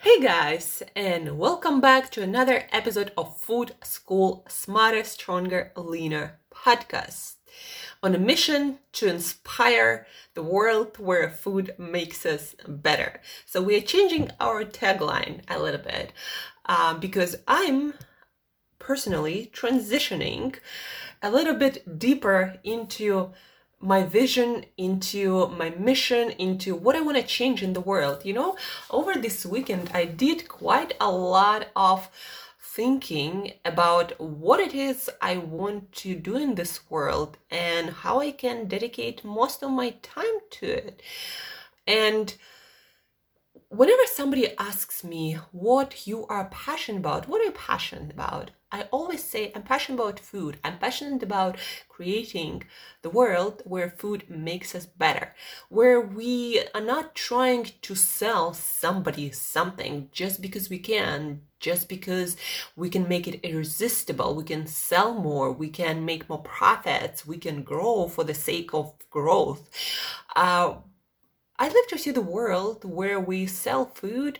Hey guys, and welcome back to another episode of Food School Smarter, Stronger, Leaner podcast. On a mission to inspire the world where food makes us better. So, we are changing our tagline a little bit uh, because I'm personally transitioning a little bit deeper into my vision, into my mission, into what I want to change in the world. You know, over this weekend, I did quite a lot of thinking about what it is I want to do in this world and how I can dedicate most of my time to it. And whenever somebody asks me what you are passionate about, what are you passionate about? I always say I'm passionate about food. I'm passionate about creating the world where food makes us better, where we are not trying to sell somebody something just because we can, just because we can make it irresistible. We can sell more, we can make more profits, we can grow for the sake of growth. Uh, I'd like to see the world where we sell food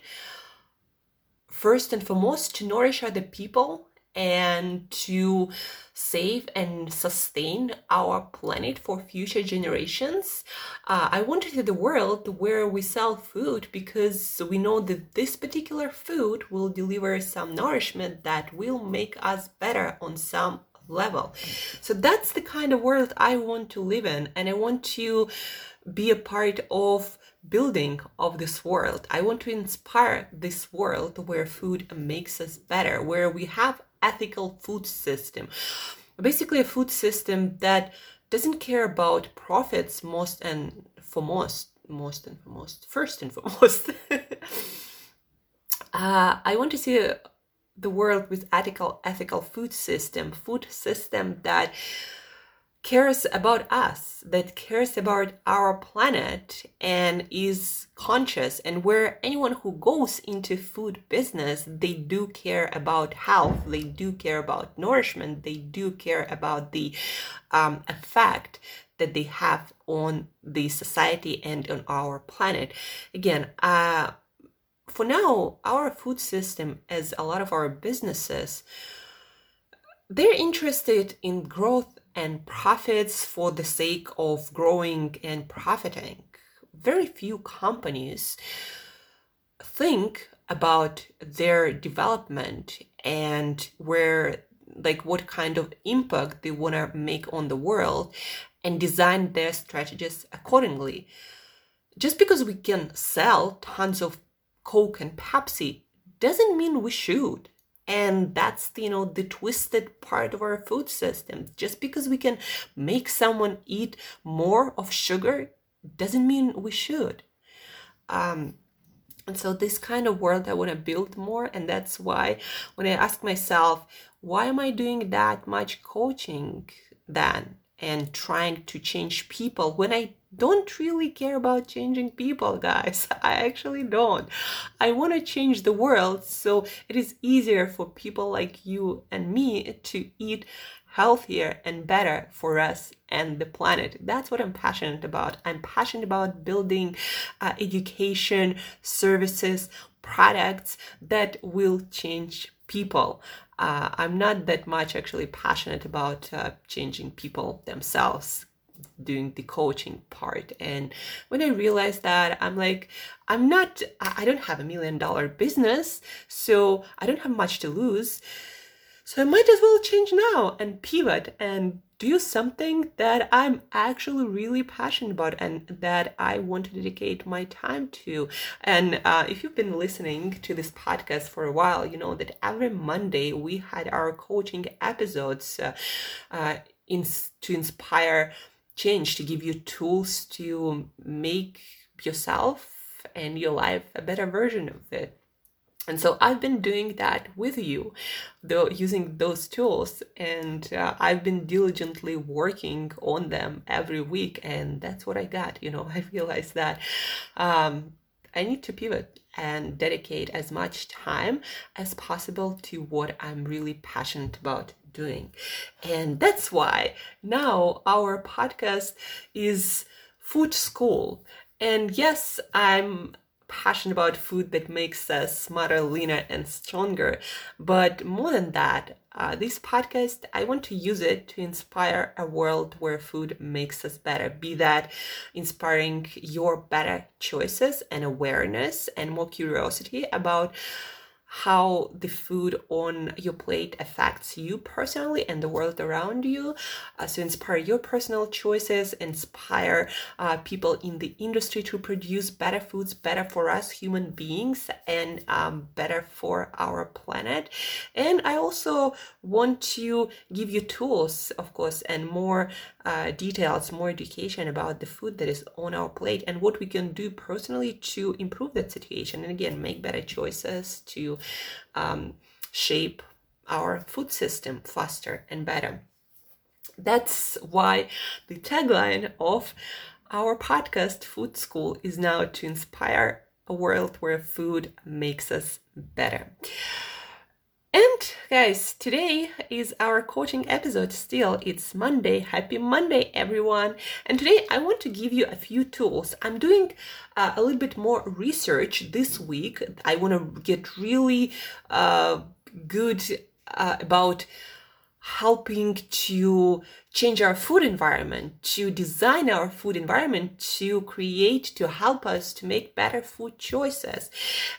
first and foremost to nourish other people and to save and sustain our planet for future generations. Uh, I want to the world where we sell food because we know that this particular food will deliver some nourishment that will make us better on some level. So that's the kind of world I want to live in, and I want to be a part of building of this world. I want to inspire this world where food makes us better, where we have ethical food system. Basically a food system that doesn't care about profits most and foremost, most most and foremost, first and foremost. uh, I want to see the world with ethical ethical food system, food system that cares about us, that cares about our planet and is conscious and where anyone who goes into food business, they do care about health, they do care about nourishment, they do care about the um, effect that they have on the society and on our planet. Again, uh, for now, our food system, as a lot of our businesses, they're interested in growth and profits for the sake of growing and profiting. Very few companies think about their development and where like what kind of impact they want to make on the world and design their strategies accordingly. Just because we can sell tons of Coke and Pepsi doesn't mean we should and that's you know the twisted part of our food system. Just because we can make someone eat more of sugar doesn't mean we should. Um, and so this kind of world i want to build more and that's why when i ask myself why am i doing that much coaching then? And trying to change people when i don't really care about changing people, guys. I actually don't. I want to change the world so it is easier for people like you and me to eat healthier and better for us and the planet. That's what I'm passionate about. I'm passionate about building uh, education, services, products that will change people. Uh, I'm not that much actually passionate about uh, changing people themselves doing the coaching part. And when i realized that i'm like i'm not i don't have a million dollar business so i don't have much to lose. So i might as well change now and pivot and do something that i'm actually really passionate about and that i want to dedicate my time to. And uh, if you've been listening to this podcast for a while you know that every monday we had our coaching episodes uh, uh, in, to inspire change, to give you tools to make yourself and your life a better version of it. And so I've been doing that with you, though using those tools, and uh, I've been diligently working on them every week, and that's what I got. You know, I realized that um, I need to pivot and dedicate as much time as possible to what I'm really passionate about doing. And that's why now our podcast is Food School. And yes, I'm passionate about food that makes us smarter, leaner, and stronger. But more than that, uh, this podcast, I want to use it to inspire a world where food makes us better. Be that inspiring your better choices and awareness and more curiosity about how the food on your plate affects you personally and the world around you. Uh, so, inspire your personal choices, inspire uh, people in the industry to produce better foods, better for us human beings, and um, better for our planet. And I also want to give you tools, of course, and more uh, details, more education about the food that is on our plate and what we can do personally to improve that situation. And again, make better choices to um, shape our food system faster and better. That's why the tagline of our podcast, Food School, is now to inspire a world where food makes us better. Guys, today is our coaching episode still. It's Monday. Happy Monday, everyone. And today I want to give you a few tools. I'm doing uh, a little bit more research this week. I want to get really uh, good uh, about helping to change our food environment, to design our food environment, to create, to help us to make better food choices.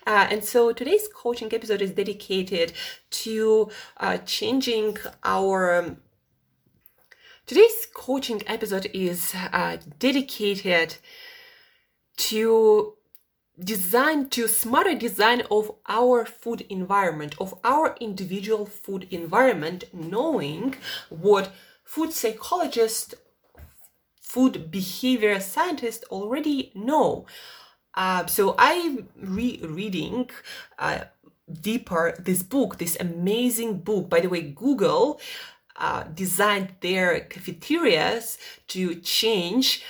Uh, and so today's coaching episode is dedicated to uh, changing our. Um, today's coaching episode is uh, dedicated to design to smarter design of our food environment of our individual food environment knowing what food psychologists food behavior scientists already know. Uh, so i'm re-reading uh, deeper this book this amazing book. By the way google uh, designed their cafeterias to change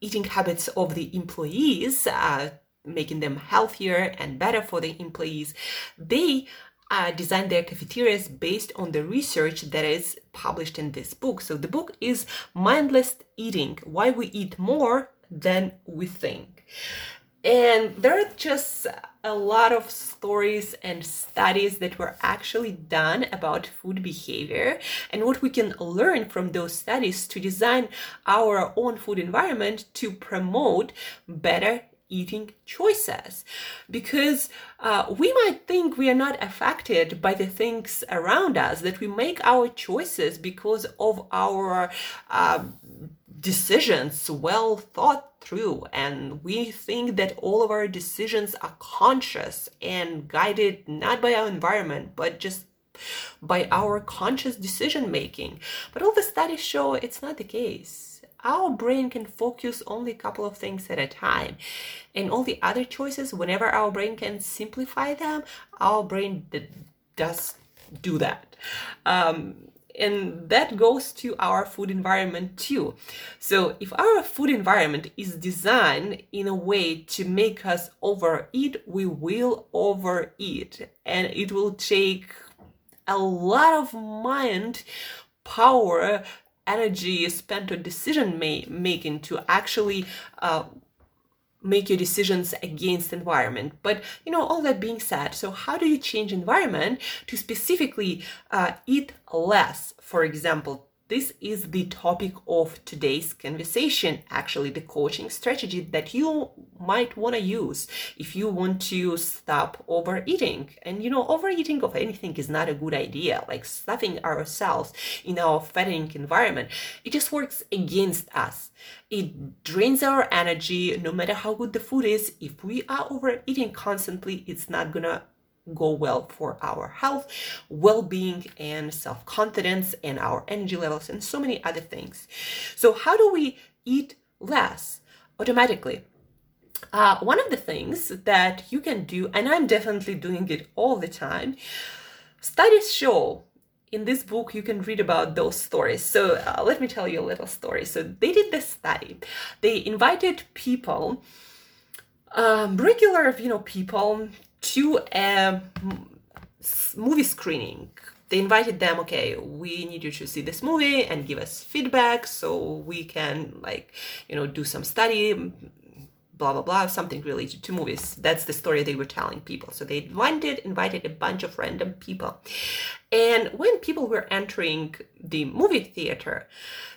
eating habits of the employees uh, making them healthier and better for the employees. They uh, design their cafeterias based on the research that is published in this book. So the book is Mindless Eating Why We Eat More Than We Think. And there are just a lot of stories and studies that were actually done about food behavior and what we can learn from those studies to design our own food environment to promote better eating choices. Because uh, we might think we are not affected by the things around us that we make our choices because of our uh, decisions well thought through. And we think that all of our decisions are conscious and guided not by our environment but just by our conscious decision making but all the studies show it's not the case our brain can focus only a couple of things at a time. And all the other choices whenever our brain can simplify them our brain d- does do that. Um, and that goes to our food environment too. So, if our food environment is designed in a way to make us overeat, we will overeat, and it will take a lot of mind power energy spent on decision ma- making to actually uh, make your decisions against environment. But you know all that being said so how do you change environment to specifically uh, eat less? For example this is the topic of today's conversation, actually, the coaching strategy that you might want to use if you want to stop overeating. And you know, overeating of anything is not a good idea, like stuffing ourselves in our fattening environment. It just works against us. It drains our energy no matter how good the food is. If we are overeating constantly, it's not gonna go well for our health, well being, and self confidence, and our energy levels, and so many other things. So, how do we eat less automatically? Uh, one of the things that you can do, and I'm definitely doing it all the time, studies show in this book you can read about those stories so uh, let me tell you a little story so they did this study they invited people um, regular you know people to a movie screening. They invited them okay we need you to see this movie and give us feedback so we can like you know do some study blah blah blah something related to movies. That's the story they were telling people. So they invited invited a bunch of random people. And when people were entering the movie theater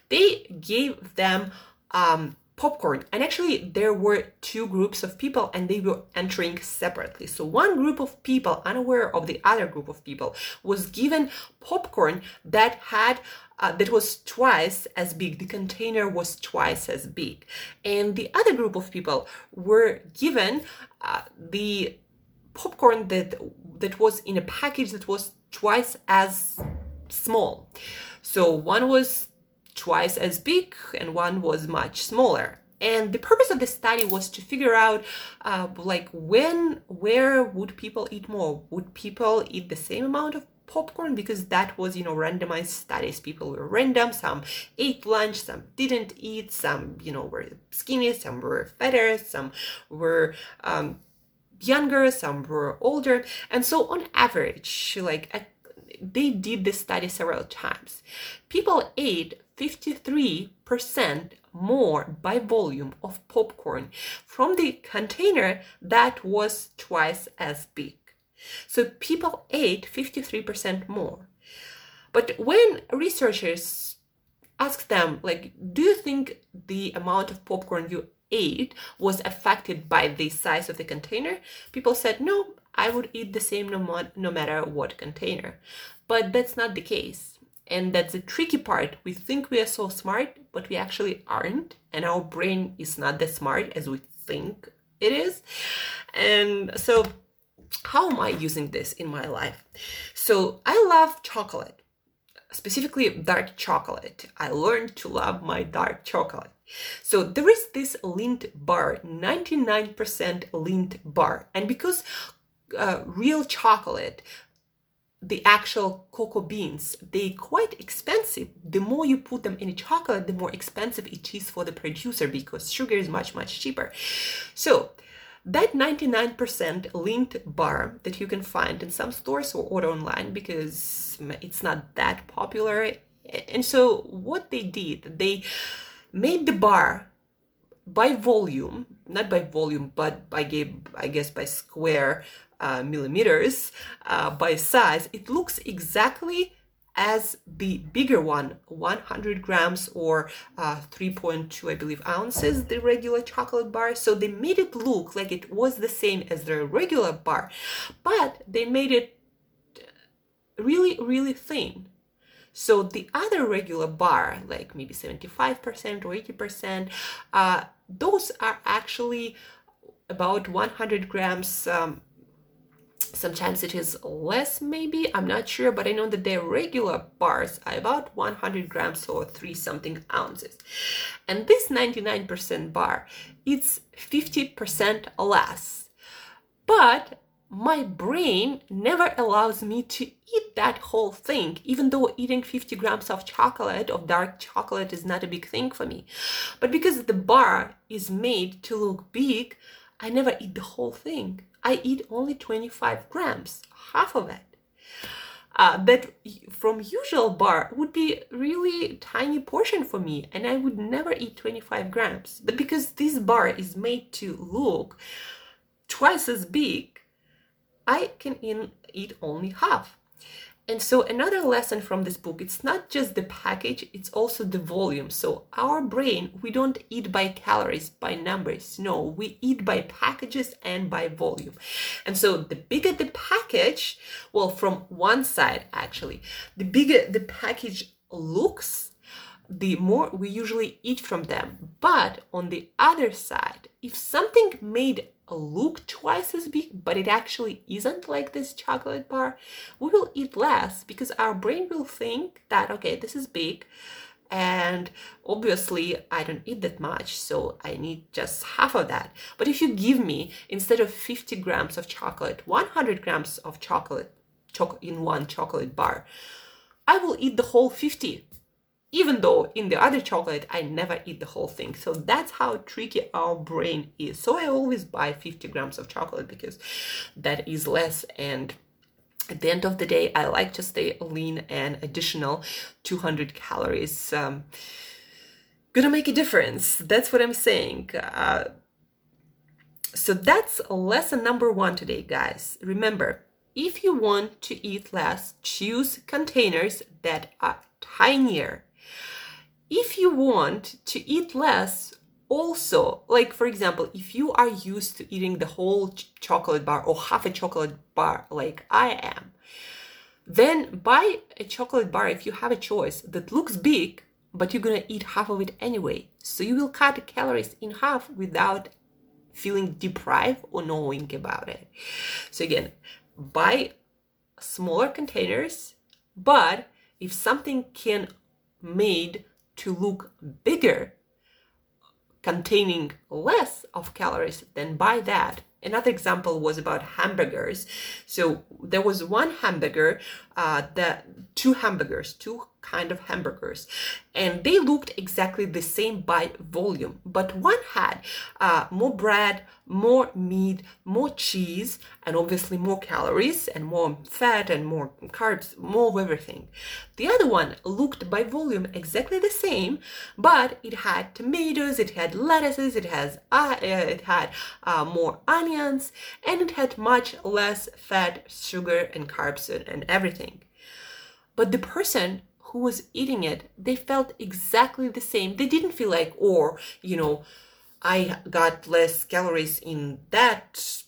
they gave them um, popcorn. And actually there were two groups of people and they were entering separately. So one group of people unaware of the other group of people was given popcorn that had uh, that was twice as big. The container was twice as big. And the other group of people were given uh, the popcorn that that was in a package that was twice as small. So one was twice as big and one was much smaller. And the purpose of the study was to figure out uh, like when where would people eat more? Would people eat the same amount of popcorn? Because that was you know randomized studies. People were random. Some ate lunch some didn't eat some you know were skinny some were fatter some were um, younger some were older. And so on average like they did this study several times. People ate 53% more by volume of popcorn from the container that was twice as big. So people ate 53% more. But when researchers asked them, like, do you think the amount of popcorn you ate was affected by the size of the container? People said, no, I would eat the same no, no matter what container. But that's not the case and that's the tricky part. We think we are so smart, but we actually aren't. And our brain is not that smart as we think it is. And so, how am I using this in my life? So, I love chocolate, specifically dark chocolate. I learned to love my dark chocolate. So, there is this Lindt bar, 99% Lindt bar. And because uh, real chocolate the actual cocoa beans. They're quite expensive the more you put them in a chocolate the more expensive it is for the producer because sugar is much much cheaper so that 99% Lindt bar that you can find in some stores or order online because it's not that popular and so what they did they made the bar by volume not by volume but by i guess by square uh, millimeters uh, by size, it looks exactly as the bigger one 100 grams or uh, 3.2 i believe ounces the regular chocolate bar. So they made it look like it was the same as the regular bar but they made it really really thin. So the other regular bar like maybe 75% or 80% uh, those are actually about 100 grams um, Sometimes it is less, maybe, I'm not sure, but I know that their regular bars are about 100 grams or 3 something ounces. And this 99% bar, it's 50% less. But my brain never allows me to eat that whole thing, even though eating 50 grams of chocolate, of dark chocolate, is not a big thing for me. But because the bar is made to look big, I never eat the whole thing. I eat only 25 grams, half of it. Uh, that from usual bar would be really tiny portion for me and i would never eat 25 grams but because this bar is made to look twice as big i can in, eat only half and so another lesson from this book, it's not just the package, it's also the volume. So our brain, we don't eat by calories, by numbers. No, we eat by packages and by volume. And so the bigger the package, well, from one side actually, the bigger the package looks, the more we usually eat from them. But on the other side, if something made look twice as big, but it actually isn't like this chocolate bar, we will eat less because our brain will think that, okay, this is big. And obviously, I don't eat that much, so I need just half of that. But if you give me, instead of 50 grams of chocolate, 100 grams of chocolate in one chocolate bar, I will eat the whole 50 even though in the other chocolate I never eat the whole thing. So that's how tricky our brain is. So I always buy 50 grams of chocolate because that is less and at the end of the day, I like to stay lean and additional 200 calories. Um, gonna make a difference. That's what I'm saying. Uh, so that's lesson number one today, guys. Remember, if you want to eat less, choose containers that are tinier. If you want to eat less, also, like for example, if you are used to eating the whole ch- chocolate bar or half a chocolate bar, like I am, then buy a chocolate bar if you have a choice that looks big, but you're gonna eat half of it anyway. So you will cut calories in half without feeling deprived or knowing about it. So again, buy smaller containers, but if something can made to look bigger, containing less of calories, then buy that. Another example was about hamburgers. So there was one hamburger, uh, that two hamburgers, two kind of hamburgers. And they looked exactly the same by volume but one had uh, more bread more meat more cheese and obviously more calories and more fat and more carbs more of everything. The other one looked by volume exactly the same but it had tomatoes it had lettuces it has uh, it had uh, more onions and it had much less fat sugar and carbs and, and everything but the person who was eating it, they felt exactly the same. They didn't feel like, or, you know, I got less calories in that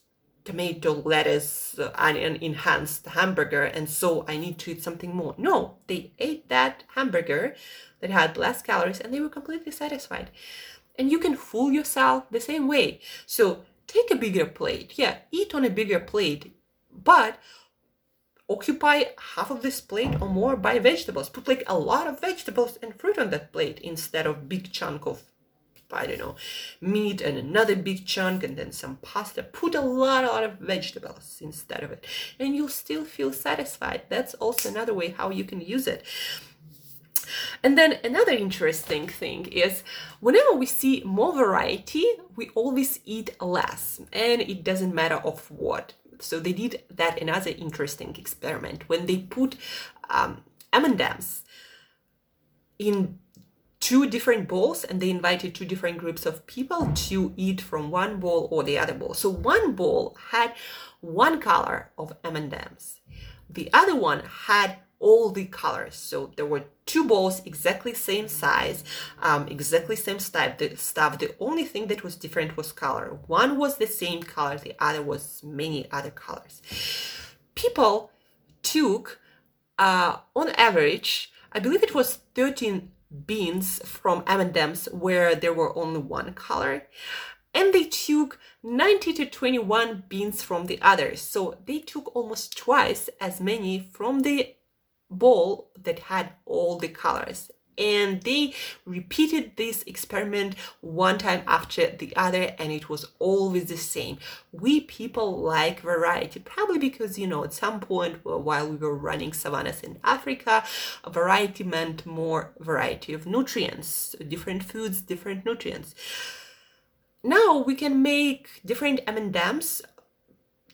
tomato, lettuce, uh, onion enhanced hamburger, and so I need to eat something more. No, they ate that hamburger that had less calories and they were completely satisfied. And you can fool yourself the same way. So take a bigger plate. Yeah, eat on a bigger plate, but occupy half of this plate or more by vegetables. Put like a lot of vegetables and fruit on that plate instead of big chunk of I don't know, meat and another big chunk and then some pasta. Put a lot, a lot of vegetables instead of it. And you'll still feel satisfied. That's also another way how you can use it. And then another interesting thing is whenever we see more variety, we always eat less. And it doesn't matter of what so they did that another interesting experiment when they put um, M&Ms in two different bowls and they invited two different groups of people to eat from one bowl or the other bowl. So one bowl had one color of M&Ms. The other one had all the colors. So there were two bowls, exactly same size, um, exactly same type the stuff. The only thing that was different was color. One was the same color, the other was many other colors. People took, uh, on average, I believe it was 13 beans from M&M's where there were only one color and they took 90 to 21 beans from the others. So they took almost twice as many from the bowl that had all the colors. And they repeated this experiment one time after the other and it was always the same. We people like variety probably because you know at some point uh, while we were running savannas in africa variety meant more variety of nutrients different foods different nutrients. Now we can make different m&ms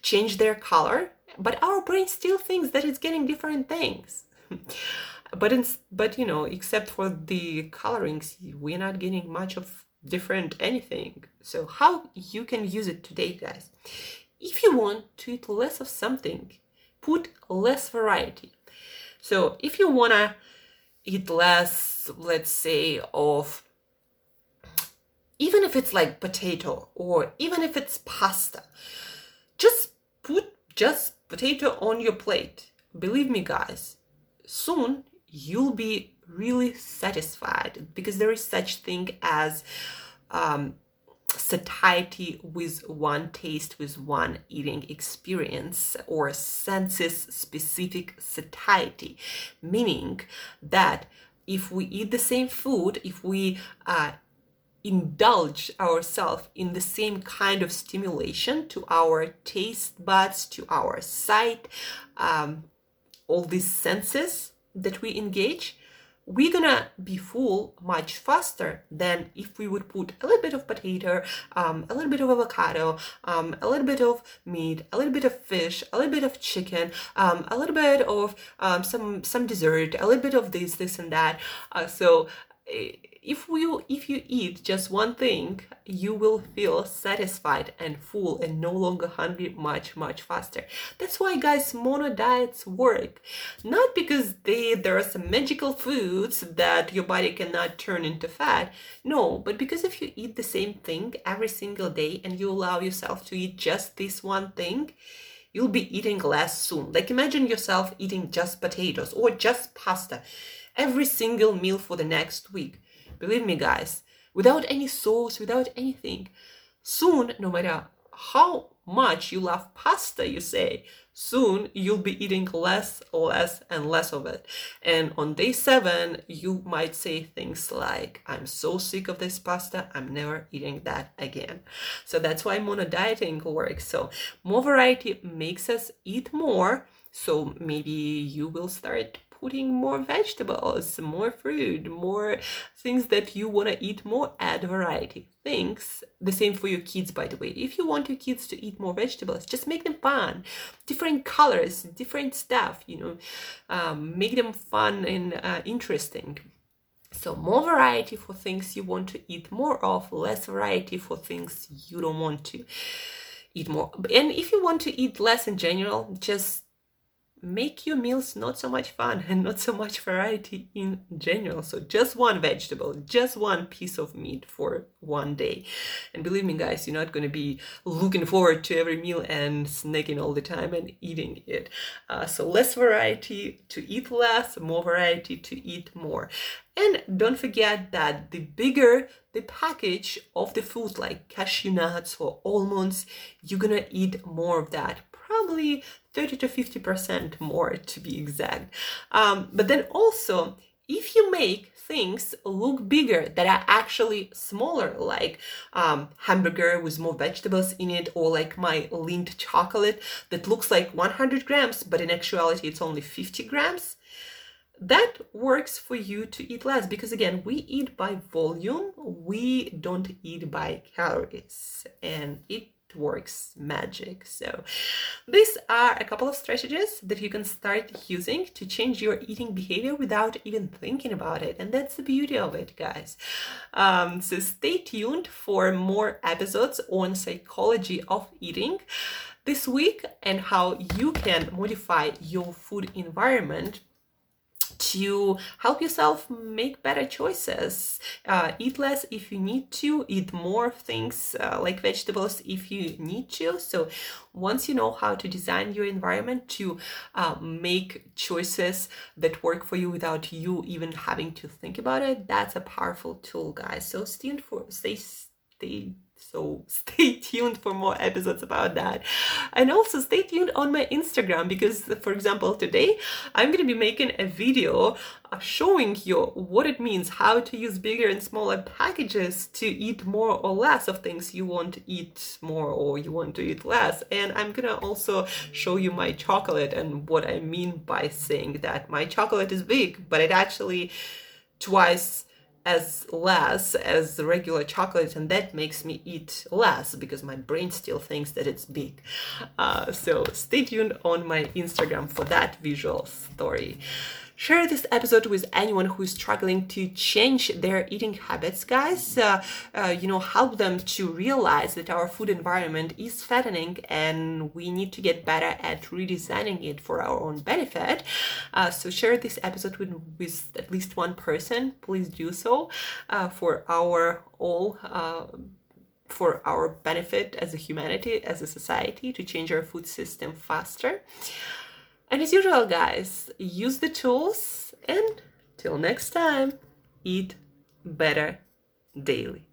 change their color but our brain still thinks that it's getting different things. But in, but you know except for the colorings we're not getting much of different anything. So how you can use it today guys? If you want to eat less of something put less variety. So if you want to eat less let's say of even if it's like potato or even if it's pasta just put just potato on your plate. Believe me guys soon you'll be really satisfied because there is such thing as um, satiety with one taste with one eating experience or senses specific satiety. Meaning that if we eat the same food if we uh, indulge ourselves in the same kind of stimulation to our taste buds to our sight um, all these senses that we engage, we're gonna be full much faster than if we would put a little bit of potato, um, a little bit of avocado, um, a little bit of meat, a little bit of fish, a little bit of chicken, um, a little bit of um, some some dessert, a little bit of this, this, and that. Uh, so if you if you eat just one thing you will feel satisfied and full and no longer hungry much much faster. That's why guys mono diets work. Not because they there are some magical foods that your body cannot turn into fat. No but because if you eat the same thing every single day and you allow yourself to eat just this one thing you'll be eating less soon. Like imagine yourself eating just potatoes or just pasta every single meal for the next week Believe me, guys, without any sauce, without anything, soon, no matter how much you love pasta, you say, soon you'll be eating less, less, and less of it. And on day seven, you might say things like, I'm so sick of this pasta, I'm never eating that again. So that's why mono dieting works. So more variety makes us eat more. So maybe you will start putting more vegetables, more fruit, more things that you want to eat more, add variety. Things, the same for your kids, by the way. If you want your kids to eat more vegetables, just make them fun. Different colors, different stuff, you know, um, make them fun and uh, interesting. So, more variety for things you want to eat more of, less variety for things you don't want to eat more. And if you want to eat less in general, just make your meals not so much fun and not so much variety in general. So just one vegetable, just one piece of meat for one day. And believe me, guys, you're not going to be looking forward to every meal and snacking all the time and eating it. Uh, so less variety to eat less, more variety to eat more. And don't forget that the bigger the package of the food, like cashew nuts or almonds, you're gonna eat more of that probably 30 to 50% more to be exact. Um, but then also, if you make things look bigger that are actually smaller, like um, hamburger with more vegetables in it, or like my Lindt chocolate that looks like 100 grams, but in actuality it's only 50 grams, that works for you to eat less because again we eat by volume we don't eat by calories and it works magic. So these are a couple of strategies that you can start using to change your eating behavior without even thinking about it. And that's the beauty of it, guys. Um, so stay tuned for more episodes on psychology of eating this week and how you can modify your food environment to help yourself make better choices. Uh, eat less if you need to, eat more things uh, like vegetables if you need to. So, once you know how to design your environment to uh, make choices that work for you without you even having to think about it, that's a powerful tool, guys. So, stay for stay stay so stay tuned for more episodes about that. And also stay tuned on my Instagram because, for example, today I'm going to be making a video uh, showing you what it means, how to use bigger and smaller packages to eat more or less of things you want to eat more or you want to eat less. And I'm going to also show you my chocolate and what I mean by saying that my chocolate is big, but it actually twice as less as the regular chocolate and that makes me eat less because my brain still thinks that it's big. Uh, so stay tuned on my instagram for that visual story share this episode with anyone who is struggling to change their eating habits, guys. Uh, uh, you know, help them to realize that our food environment is fattening and we need to get better at redesigning it for our own benefit. Uh, so share this episode with, with at least one person. Please do so uh, for our all uh, for our benefit as a humanity, as a society, to change our food system faster. And as usual, guys, use the tools and till next time, eat better daily.